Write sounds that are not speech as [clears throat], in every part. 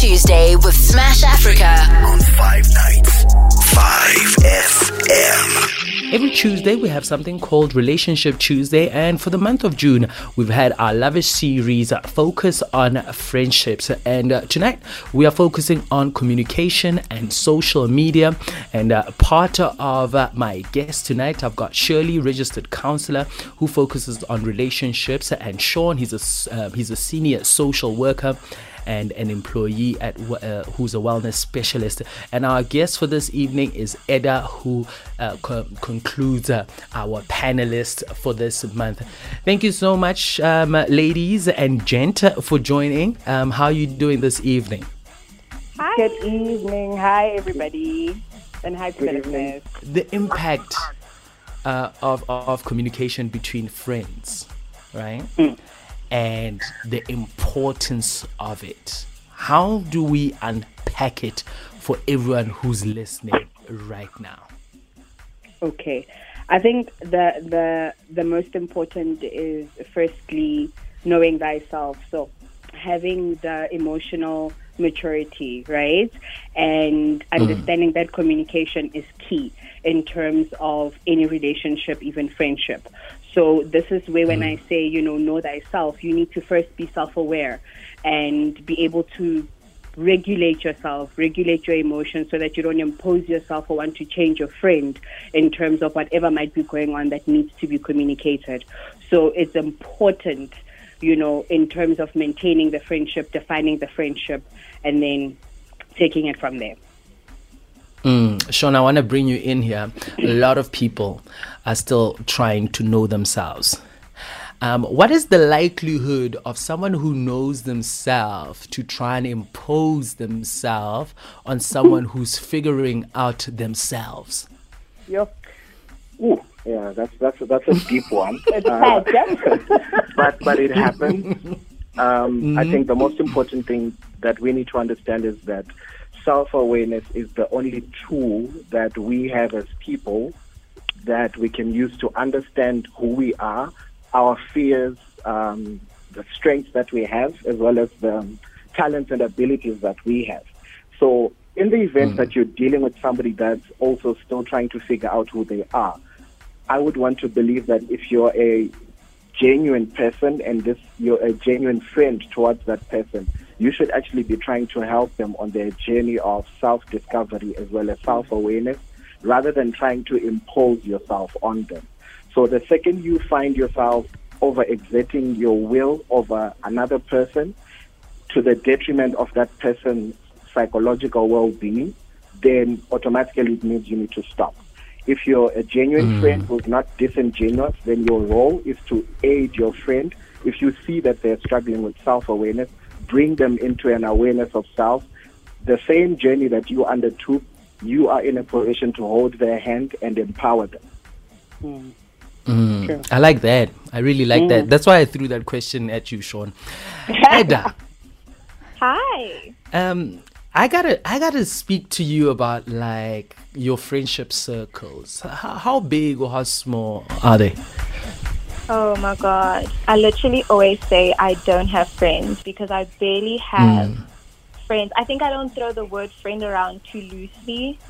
Tuesday with Smash Africa. on Five Nights, 5FM. Every Tuesday, we have something called Relationship Tuesday, and for the month of June, we've had our Love-ish series focus on friendships. And uh, tonight, we are focusing on communication and social media. And uh, part of uh, my guest tonight, I've got Shirley, registered counselor, who focuses on relationships, and Sean, he's a s- uh, he's a senior social worker and an employee at uh, who's a wellness specialist. And our guest for this evening is Edda, who uh, co- concludes uh, our panelist for this month. Thank you so much, um, ladies and gent, for joining. Um, how are you doing this evening? Hi. Good evening. Hi, everybody. And hi to the. The impact uh, of of communication between friends, right? And the importance of it. How do we unpack it for everyone who's listening right now? Okay. I think the the the most important is firstly knowing thyself. So having the emotional maturity, right? And mm-hmm. understanding that communication is key in terms of any relationship, even friendship. So this is where when mm. I say, you know, know thyself, you need to first be self-aware and be able to regulate yourself, regulate your emotions so that you don't impose yourself or want to change your friend in terms of whatever might be going on that needs to be communicated. So it's important, you know, in terms of maintaining the friendship, defining the friendship, and then taking it from there. Mm, Sean, I want to bring you in here. A lot of people are still trying to know themselves. Um, what is the likelihood of someone who knows themselves to try and impose themselves on someone [laughs] who's figuring out themselves? Yep. Ooh, yeah, that's that's that's a deep [laughs] one. Uh, [laughs] but but it happens. Um, I think the most important thing that we need to understand is that self awareness is the only tool that we have as people that we can use to understand who we are, our fears, um, the strengths that we have, as well as the um, talents and abilities that we have. So, in the event that you're dealing with somebody that's also still trying to figure out who they are, I would want to believe that if you're a genuine person and this you're a genuine friend towards that person, you should actually be trying to help them on their journey of self-discovery as well as self-awareness, rather than trying to impose yourself on them. So the second you find yourself over-exerting your will over another person to the detriment of that person's psychological well-being, then automatically it means you need to stop. If you're a genuine mm. friend who's not disingenuous, then your role is to aid your friend. If you see that they're struggling with self-awareness, bring them into an awareness of self. The same journey that you undertook, you are in a position to hold their hand and empower them. I like that. I really like that. That's why I threw that question at you, Sean. [laughs] Edda, Hi. um, I gotta, I gotta speak to you about like your friendship circles. How, how big or how small are they? Oh my god. I literally always say I don't have friends because I barely have hmm. friends. I think I don't throw the word friend around too loosely.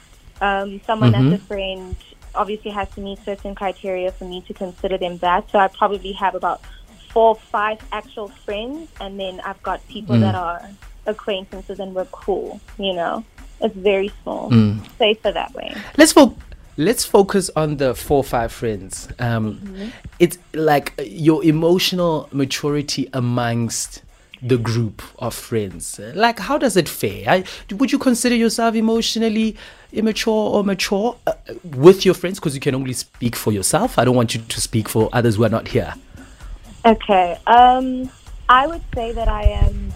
Um, someone as a mm-hmm. friend obviously has to meet certain criteria for me to consider them that. So I probably have about four, five actual friends, and then I've got people that hmm. are acquaintances and we're cool. You know, it's very small, hmm. safer that way. Let's fo- let's focus on the four or five friends. Um, It's like uh, your emotional maturity amongst the group of friends. Like, how does it fare? I, would you consider yourself emotionally immature or mature uh, with your friends? Because you can only speak for yourself. I don't want you to speak for others who are not here. Okay. Um, I would say that I am,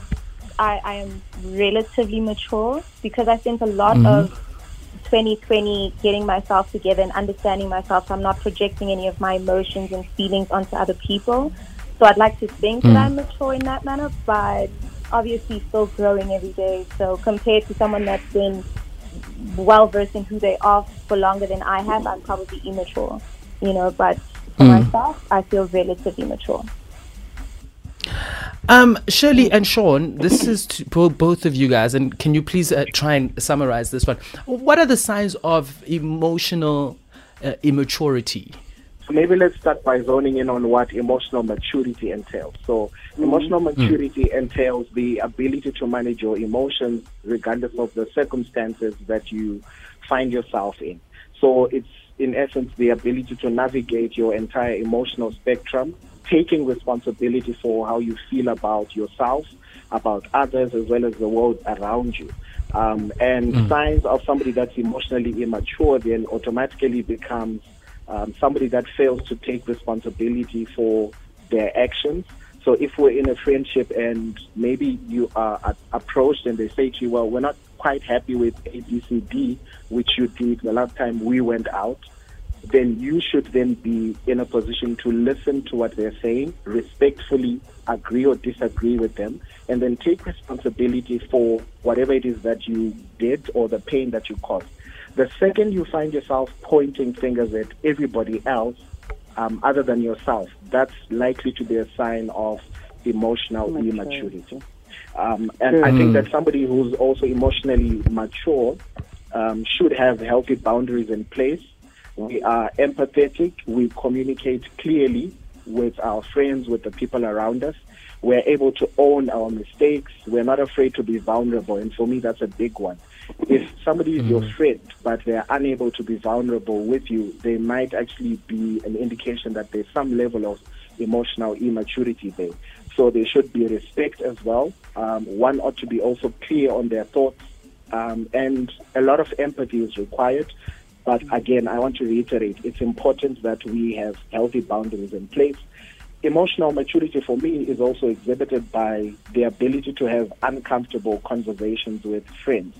I, I am relatively mature because I spent a lot of 2020 getting myself together and understanding myself. So I'm not projecting any of my emotions and feelings onto other people. So I'd like to think that I'm hmm. mature in that manner, but obviously still growing every day. So compared to someone that's been well versed in who they are for longer than I have, I'm probably immature. You know, but for hmm. myself, I feel relatively mature. Um, Shirley and Sean, this is to both of you guys, and can you please uh, try and summarize this one? What are the signs of emotional uh, immaturity? So maybe let's start by zoning in on what emotional maturity entails. So emotional maturity entails the ability to manage your emotions regardless of the circumstances that you find yourself in. So it's in essence the ability to navigate your entire emotional spectrum, taking responsibility for how you feel about yourself, about others, as well as the world around you. Um, and signs of somebody that's emotionally immature then automatically becomes um, somebody that fails to take responsibility for their actions. So if we're in a friendship and maybe you are approached and they say to you, well, we're not quite happy with A, B, C, D, which you did the last time we went out, then you should then be in a position to listen to what they're saying, respectfully agree or disagree with them, and then take responsibility for whatever it is that you did or the pain that you caused. The second you find yourself pointing fingers at everybody else um, other than yourself, that's likely to be a sign of emotional Maturity. immaturity. Um, and I think that somebody who's also emotionally mature um, should have healthy boundaries in place. We are empathetic. We communicate clearly with our friends, with the people around us. We're able to own our mistakes. We're not afraid to be vulnerable. And for me, that's a big one. If somebody is your friend, but they're unable to be vulnerable with you, they might actually be an indication that there's some level of emotional immaturity there. So there should be respect as well. Um, one ought to be also clear on their thoughts, um, and a lot of empathy is required. But again, I want to reiterate it's important that we have healthy boundaries in place. Emotional maturity for me is also exhibited by the ability to have uncomfortable conversations with friends.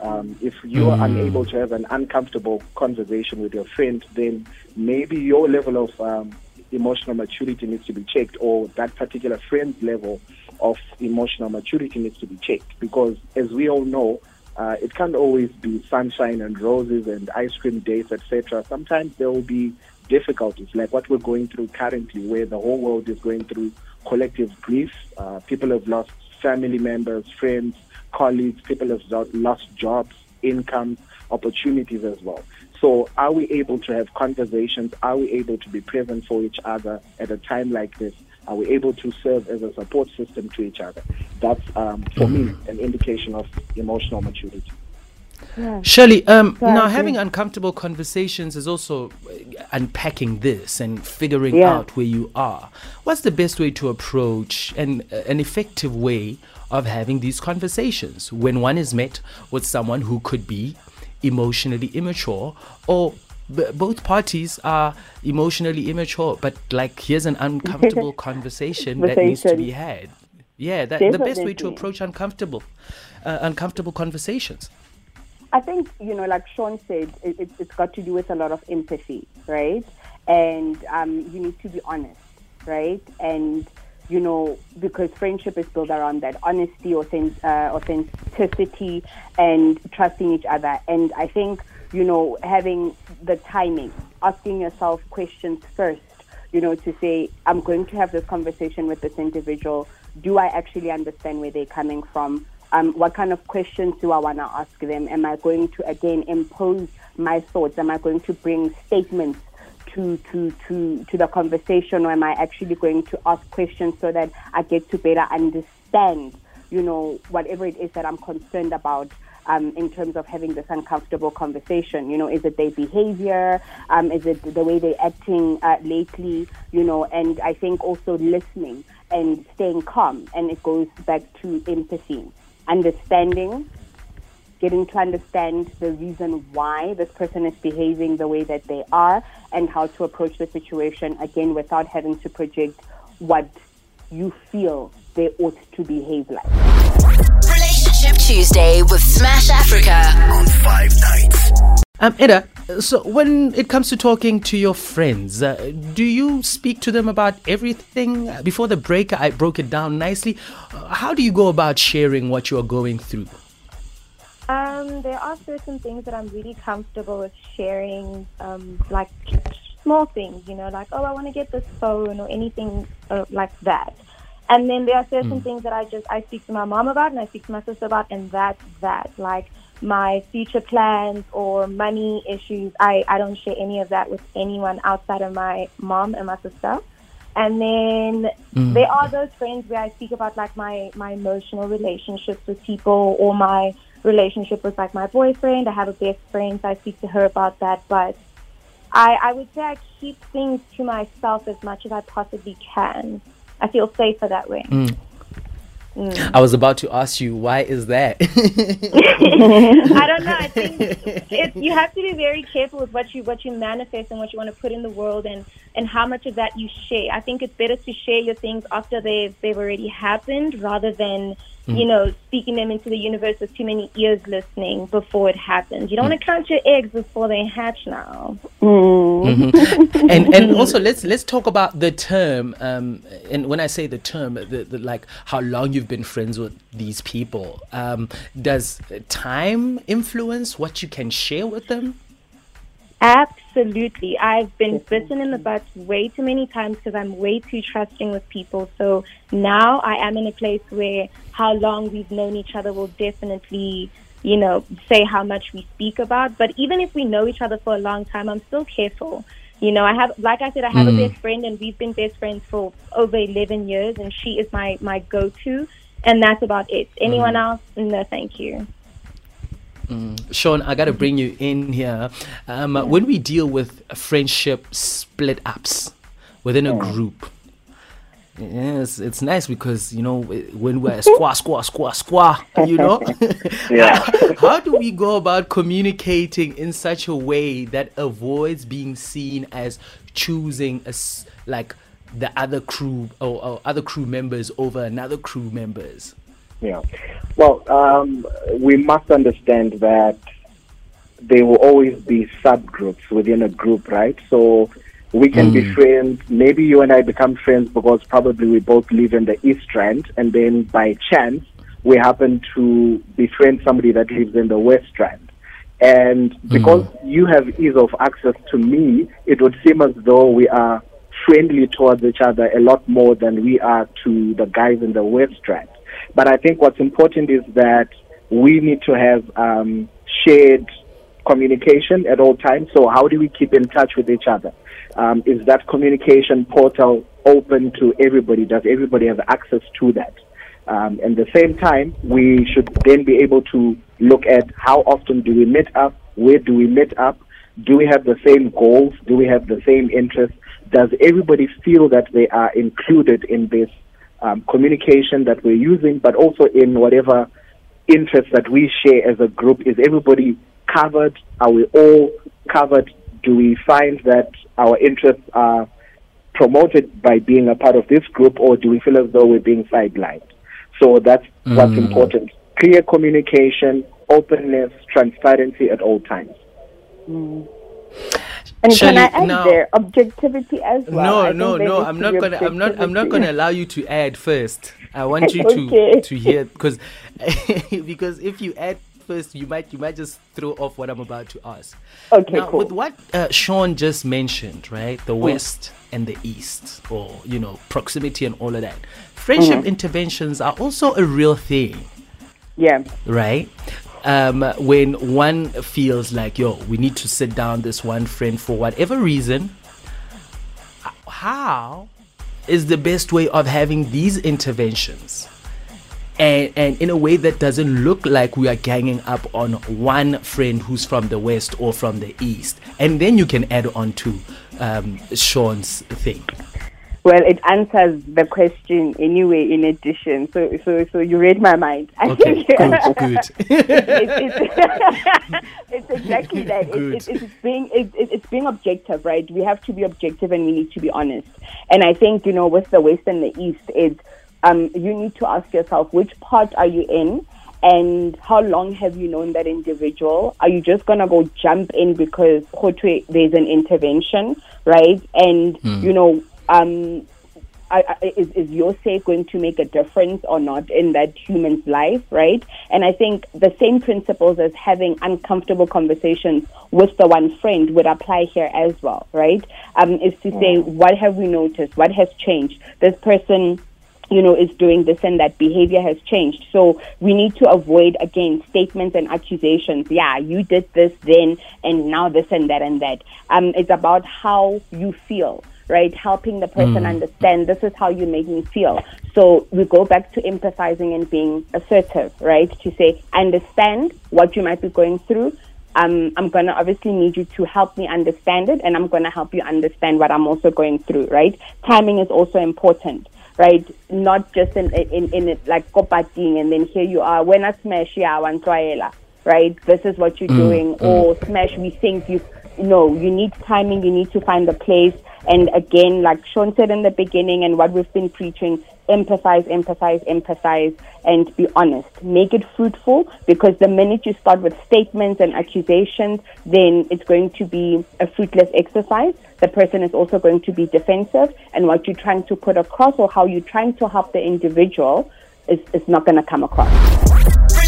Um, if you are unable to have an uncomfortable conversation with your friend, then maybe your level of um, emotional maturity needs to be checked, or that particular friend's level of emotional maturity needs to be checked. Because as we all know, uh, it can't always be sunshine and roses and ice cream dates, etc. Sometimes there will be difficulties, like what we're going through currently, where the whole world is going through collective grief. Uh, people have lost family members, friends, colleagues. People have lost jobs, income, opportunities as well. So, are we able to have conversations? Are we able to be present for each other at a time like this? Are we able to serve as a support system to each other? That's, um, for me, an indication of emotional maturity. Shirley, um, Yeah, I now having uncomfortable conversations is also uh, unpacking this and figuring Yeah. out where you are. What's the best way to approach an, uh, an effective way of having these conversations when one is met with someone who could be emotionally immature or b- both parties are emotionally immature, but like here's an uncomfortable [laughs] conversation that needs to be had. Yeah, that, the best way to approach uncomfortable, uh, uncomfortable conversations. I think, you know, like Sean said, it, it, it's got to do with a lot of empathy, right? And um, you need to be honest, right? And, you know, because friendship is built around that honesty, authentic, uh, authenticity, and trusting each other. And I think, you know, having the timing, asking yourself questions first, you know, to say, I'm going to have this conversation with this individual. Do I actually understand where they're coming from? Um, what kind of questions do I want to ask them? Am I going to again impose my thoughts? Am I going to bring statements to to to to the conversation, or am I actually going to ask questions so that I get to better understand, you know, whatever it is that I'm concerned about? Um, in terms of having this uncomfortable conversation, you know, is it their behavior? Um, is it the way they're acting uh, lately? You know, and I think also listening and staying calm, and it goes back to empathy understanding, getting to understand the reason why this person is behaving the way that they are, and how to approach the situation again without having to project what you feel they ought to behave like. Relationship Tuesday with Smash Africa. on Five Nights. Um, Ida, so when it comes to talking to your friends, uh, do you speak to them about everything? Uh, Before the break, I broke it down nicely. Uh, how do you go about sharing what you are going through? Um, there are certain things that I'm really comfortable with sharing, um, like small things, you know, like, oh, I want to get this phone or anything uh, like that. And then there are certain hmm. things that I just I speak to my mom about and I speak to my sister about, and that's that. Like my future plans or money issues, I I don't share any of that with anyone outside of my mom and my sister. And then hmm. there are those friends where I speak about like my my emotional relationships with people or my relationship with like my boyfriend. I have a best friend, so I speak to her about that. But I, I would say I keep things to myself as much as I possibly can. I feel safer that way. Mm. Mm. I was about to ask you, why is that? [laughs] I don't know. I [laughs] think it, you have to be very careful with what you what you manifest and what you want to put in the world, and and how much of that you share. I think it's better to share your things after they've they've already happened, rather than you know speaking them into the universe with too many ears listening before it happens. You don't want to count your eggs before they hatch. Now, [laughs] and and also let's let's talk about the term. Um, and when I say the term, the, the like how long you've been friends with these people. Um, does time influence what you can share with them? Absolutely. I've been bitten in the butt way too many times because I'm way too trusting with people. So now I am in a place where how long we've known each other will definitely, you know, say how much we speak about. But even if we know each other for a long time, I'm still careful. You know, I have, like I said, I have a hmm. best friend and we've been best friends for over 11 years and she is my, my go-to. And that's about it. Anyone hmm. else? No, thank you. Sean, I got to bring you in here. Um, When we deal with friendship split ups within a group, yes, it's nice because, you know, when we're squaw, squaw, squaw, squaw, you know, [laughs] [laughs] Yeah. how do we go about communicating in such a way that avoids being seen as choosing as like the other crew or, or other crew members over another crew members? Yeah. Well, um, we must understand that there will always be subgroups within a group, right? So we can be friends. Maybe you and I become friends because probably we both live in the East Rand, and then by chance we happen to befriend somebody that lives in the West Rand. And because you have ease of access to me, it would seem as though we are friendly towards each other a lot more than we are to the guys in the West Rand. But I think what's important is that we need to have um, shared communication at all times. So how do we keep in touch with each other? Um, is that communication portal open to everybody? Does everybody have access to that? Um, and at the same time, we should then be able to look at how often do we meet up, where do we meet up, do we have the same goals, do we have the same interests, does everybody feel that they are included in this um, communication that we're using, but also in whatever interests that we share as a group? Is everybody covered? Are we all covered? Do we find that our interests are promoted by being a part of this group, or do we feel as though we're being sidelined? So that's what's important. Clear communication, openness, transparency at all times. And can I add now- there objectivity as well? no, no, no. I'm not gonna. I'm not. I'm not gonna allow you to add first. I [laughs] want you Okay. to to hear because [laughs] because if you add first, you might you might just throw off what I'm about to ask. Okay, now, cool. with what uh, Sean just mentioned, right? The West and the East, or you know, proximity and all of that. Friendship Mm-hmm. interventions are also a real thing Yeah. right? Um, when one feels like, yo, we need to sit down this one friend for whatever reason, how is the best way of having these interventions? And, and in a way that doesn't look like we are ganging up on one friend who's from the west or from the east, and then you can add on to um, Sean's thing. Well, it answers the question anyway. In addition, so so so you read my mind. I [laughs] Okay, think good, good. it's, [laughs] it's, it's exactly [laughs] that. Good. It's, it's, being it, it- it's being objective, right? We have to be objective and we need to be honest. And I think you know, with the West and the East, it's um, you need to ask yourself which part are you in. And how long have you known that individual? Are you just gonna go jump in because there's an intervention, right? And you know, um, I, I, is, is your say going to make a difference or not in that human's life, right? And I think the same principles as having uncomfortable conversations with the one friend would apply here as well, right? Um, is to say, what have we noticed? What has changed? This person you know, is doing this and that behavior has changed. So we need to avoid, again, statements and accusations. Yeah, you did this then, and now this and that and that. Um, it's about how you feel, right? Helping the person mm. understand this is how you make me feel. So we go back to empathizing and being assertive, right? To say, I understand what you might be going through. Um, I'm going to obviously need you to help me understand it, and I'm going to help you understand what I'm also going through, right? Timing is also important right? Not just in in, in it like kopating and then here you are. When I smash, yeah, one right? This is what you're mm, doing. Mm. Or smash, we think you no, you need timing, you need to find the place. And again, like Sean said in the beginning and what we've been preaching, empathize, empathize, empathize, and be honest. Make it fruitful because the minute you start with statements and accusations, then it's going to be a fruitless exercise. The person is also going to be defensive, and what you're trying to put across or how you're trying to help the individual is, is not going to come across.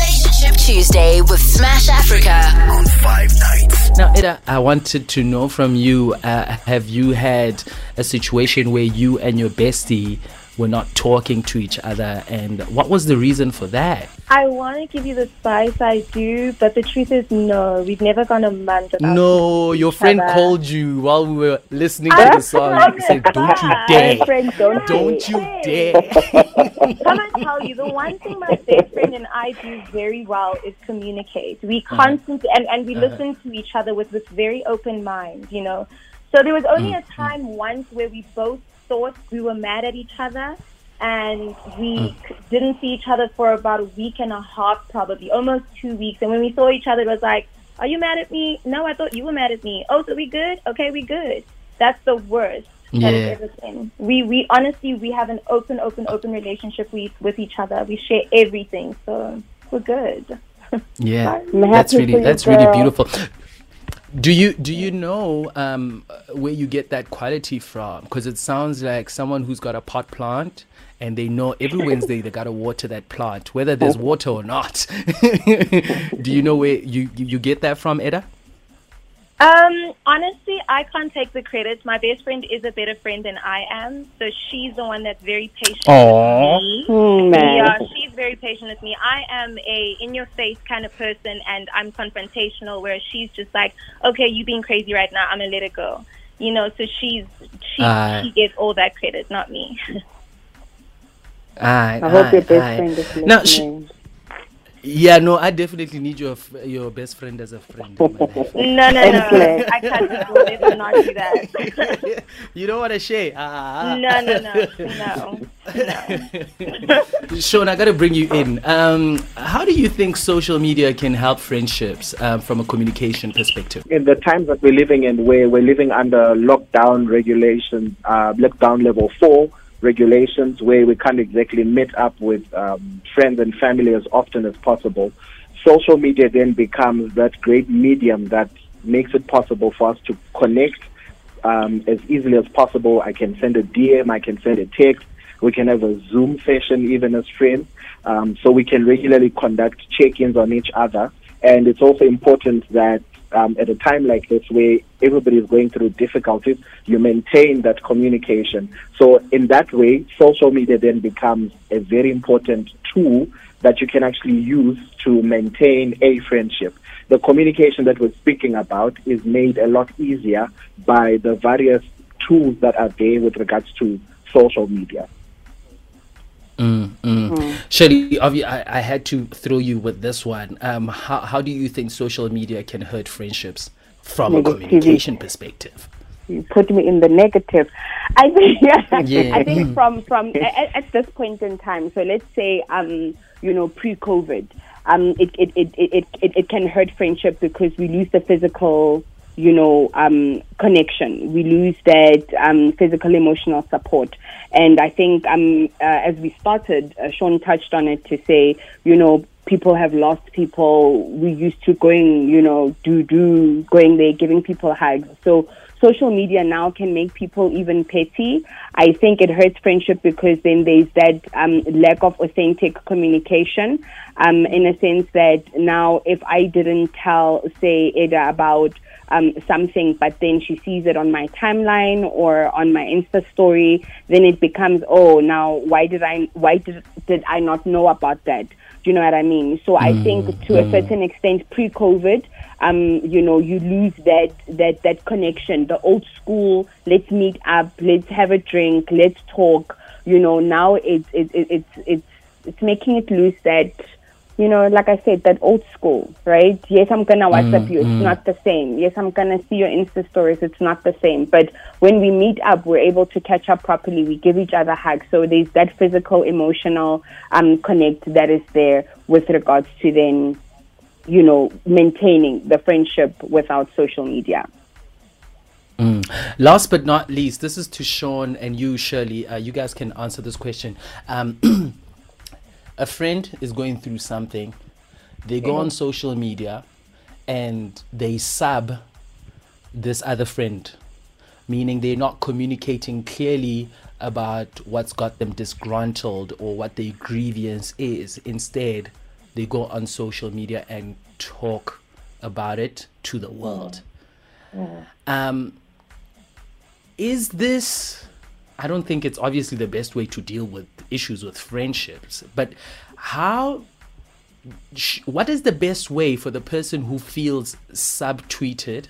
Relationship Tuesday with Smash Africa. on five nights. Now, Ida, I wanted to know from you uh, have you had a situation where you and your bestie were not talking to each other, and what was the reason for that? I want to give you the spice I do, but the truth is no. We've never gone a month without. No, your each friend other. called you while we were listening to the song. He said, Don't you dare. My Friend, don't Don't you dare. Come and tell you, the one thing my best friend and I do very well is communicate. We uh-huh. constantly and, and we uh-huh. listen to each other with this very open mind, you know. So there was only mm-hmm. a time once where we both thought we were mad at each other and we hmm. c- didn't see each other for about a week and a half probably, almost two weeks. And when we saw each other it was like, Are you mad at me? No, I thought you were mad at me. Oh, so we good? Okay, we good. That's the worst. That is Yeah. everything. We we honestly we have an open, open, open relationship with with each other. We share everything, so we're good. Yeah, [laughs] that's really for you, that's really beautiful. Do you do you know um, where you get that quality from? Because it sounds like someone who's got a pot plant and they know every [laughs] Wednesday they gotta water that plant, whether there's water or not. [laughs] do you know where you you get that from, Eda? Um, honestly, I can't take the credit. My best friend is a better friend than I am, so she's the one that's very patient with me. Man. Yeah, she's very patient with me. I am a in-your-face kind of person, and I'm confrontational. Whereas she's just like, "Okay, you being crazy right now. I'm gonna let it go." You know, so she's she Ah. she gets all that credit, not me. Aye, I hope your best aye. friend is Now, sh- listening. Yeah, no, I definitely need your your best friend as a friend. in my life. [laughs] no, no, no. I can't do it. Not do that. [laughs] you don't want to share. Ah, no, no, no, no, no. [laughs] Sean, I got to bring you in. Um, how do you think social media can help friendships um, from a communication perspective? in the times that we're living in, where we're living under lockdown regulations, uh, lockdown level four regulations, where we can't exactly meet up with um, friends and family as often as possible, social media then becomes that great medium that makes it possible for us to connect um, as easily as possible. I can send a DM, I can send a text, we can have a Zoom session even as friends, um, so we can regularly conduct check-ins on each other. And it's also important that um, at a time like this where everybody is going through difficulties, you maintain that communication. So in that way, social media then becomes a very important tool that you can actually use to maintain a friendship. The communication that we're speaking about is made a lot easier by the various tools that are there with regards to social media. Mm, mm. Shirley, obvi- I, I had to throw you with this one. Um, how, how do you think social media can hurt friendships from a communication perspective? you put me in the negative. [laughs] I think, Yeah. I think from [laughs] from at, at this point in time. So let's say, um, you know, pre-COVID, um, it it, it, it, it it can hurt friendship because we lose the physical, you know, um, connection. We lose that um, physical emotional support. And I think um, uh, as we started, uh, Sean touched on it to say, you know, people have lost people. We used to going, you know, do do going there, giving people hugs. So social media now can make people even petty. I think it hurts friendship because then there's that um, lack of authentic communication. Um, in a sense that now, if I didn't tell, say, Ada about um, something, but then she sees it on my timeline or on my Insta story, then it becomes, oh, now why did I why did did I not know about that? Do you know what I mean? So I think to a certain extent, pre-COVID, um, you know, you lose that that that connection, the old school. Let's meet up, let's have a drink, let's talk. You know, now it's it's it's it's it's making it lose that you know, like I said, that old school, right? Yes, I'm gonna WhatsApp you. It's not the same. Yes, I'm gonna see your Insta stories. It's not the same. But when we meet up, we're able to catch up properly. We give each other hugs. So there's that physical, emotional um, connect that is there with regards to then, you know, maintaining the friendship without social media. Mm. Last but not least, this is to Sean and you, Shirley. Uh, you guys can answer this question. Um, [clears throat] a friend is going through something, they go on social media and they sub this other friend, meaning they're not communicating clearly about what's got them disgruntled or what their grievance is. Instead, they go on social media and talk about it to the world. Um, is this I don't think it's obviously the best way to deal with issues with friendships, but how what is the best way for the person who feels subtweeted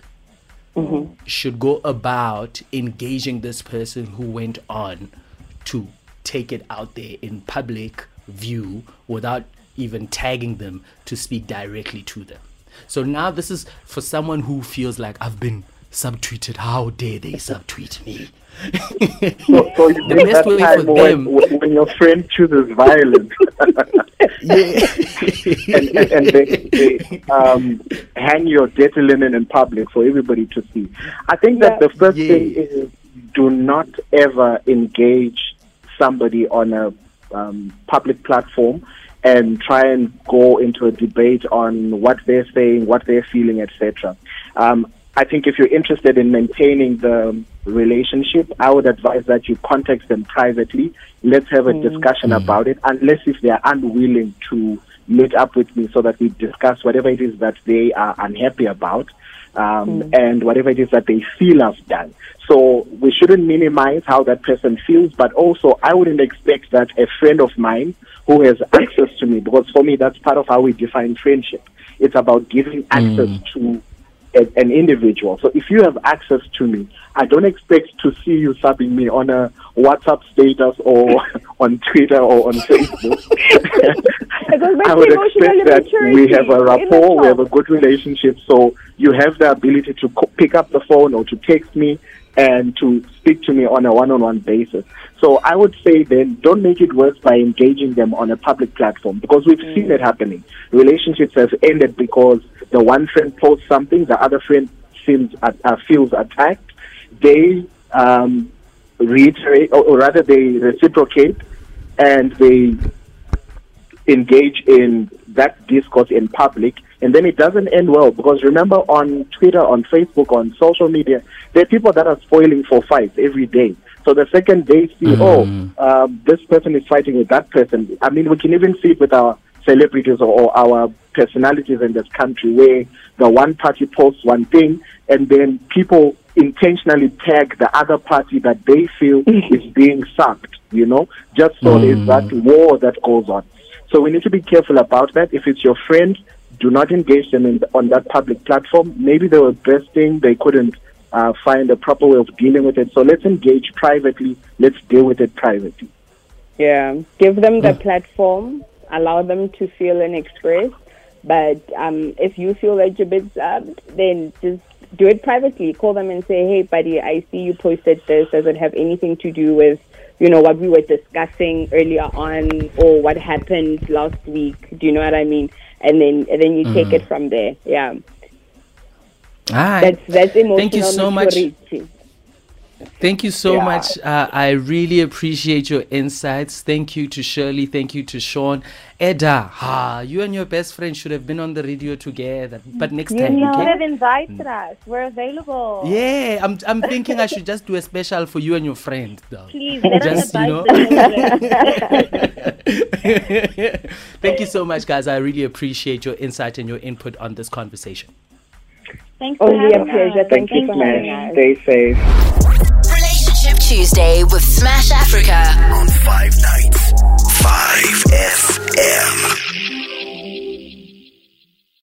mm-hmm. should go about engaging this person who went on to take it out there in public view without even tagging them to speak directly to them. So now this is for someone who feels like I've been subtweeted. How dare they subtweet me? [laughs] So, so you The best way for when, them- when your friend chooses violence [laughs] [laughs] and, and, and they, they um, hang your dirty linen in public for everybody to see. I think that the first Yeah. thing is do not ever engage somebody on a um, public platform and try and go into a debate on what they're saying, what they're feeling, etc. Um, I think if you're interested in maintaining the relationship, I would advise that you contact them privately. Let's have a mm. discussion mm. about it, unless if they are unwilling to meet up with me so that we discuss whatever it is that they are unhappy about um, mm. and whatever it is that they feel I've done. So we shouldn't minimize how that person feels, but also I wouldn't expect that a friend of mine who has [coughs] access to me, because for me that's part of how we define friendship. It's about giving access to a, an individual. So if you have access to me, I don't expect to see you subbing me on a WhatsApp status or [laughs] on Twitter or on Facebook. [laughs] I would expect that we have a rapport, we have a good relationship, so you have the ability to co- pick up the phone or to text me and to speak to me on a one-on-one basis. So I would say then don't make it worse by engaging them on a public platform because we've seen it happening. Relationships have ended because the one friend posts something, the other friend feels uh, feels attacked. They um, reiterate, or, or rather, they reciprocate, and they engage in that discourse in public and then it doesn't end well because remember on Twitter, on Facebook, on social media, there are people that are spoiling for fights every day. So the second they see, mm. oh, um, this person is fighting with that person. I mean, we can even see it with our celebrities or, or our personalities in this country where the one party posts one thing and then people intentionally tag the other party that they feel mm. is being sucked, you know, just so there's mm. that war that goes on. So we need to be careful about that. If it's your friend, do not engage them in, on that public platform. Maybe they were bursting, they couldn't uh, find a proper way of dealing with it. So let's engage privately. Let's deal with it privately. Yeah, give them the platform, allow them to feel and express. But um, if you feel that you're a bit subbed, then just do it privately. Call them and say, "Hey, buddy, I see you posted this. Does it have anything to do with, you know, what we were discussing earlier on, or what happened last week? Do you know what I mean?" And then and then you mm-hmm. take it from there. Yeah, All right. that's that's emotional Thank you so much. Maturity. Thank you so Yeah. much. Uh, I really appreciate your insights. Thank you to Shirley. Thank you to Sean. Eda, ha, you and your best friend should have been on the radio together. But next You time, you okay? have invited us. We're available. Yeah, I'm, I'm thinking I should just do a special for you and your friend, though. Please let Just, you know. invite the children. [laughs] Thank you so much, guys. I really appreciate your insight and your input on this conversation. Thanks for Only a pleasure. us. Thank you Thank for you, having Smash. us. Stay safe. Tuesday with Smash Africa. On five nights. Five FM.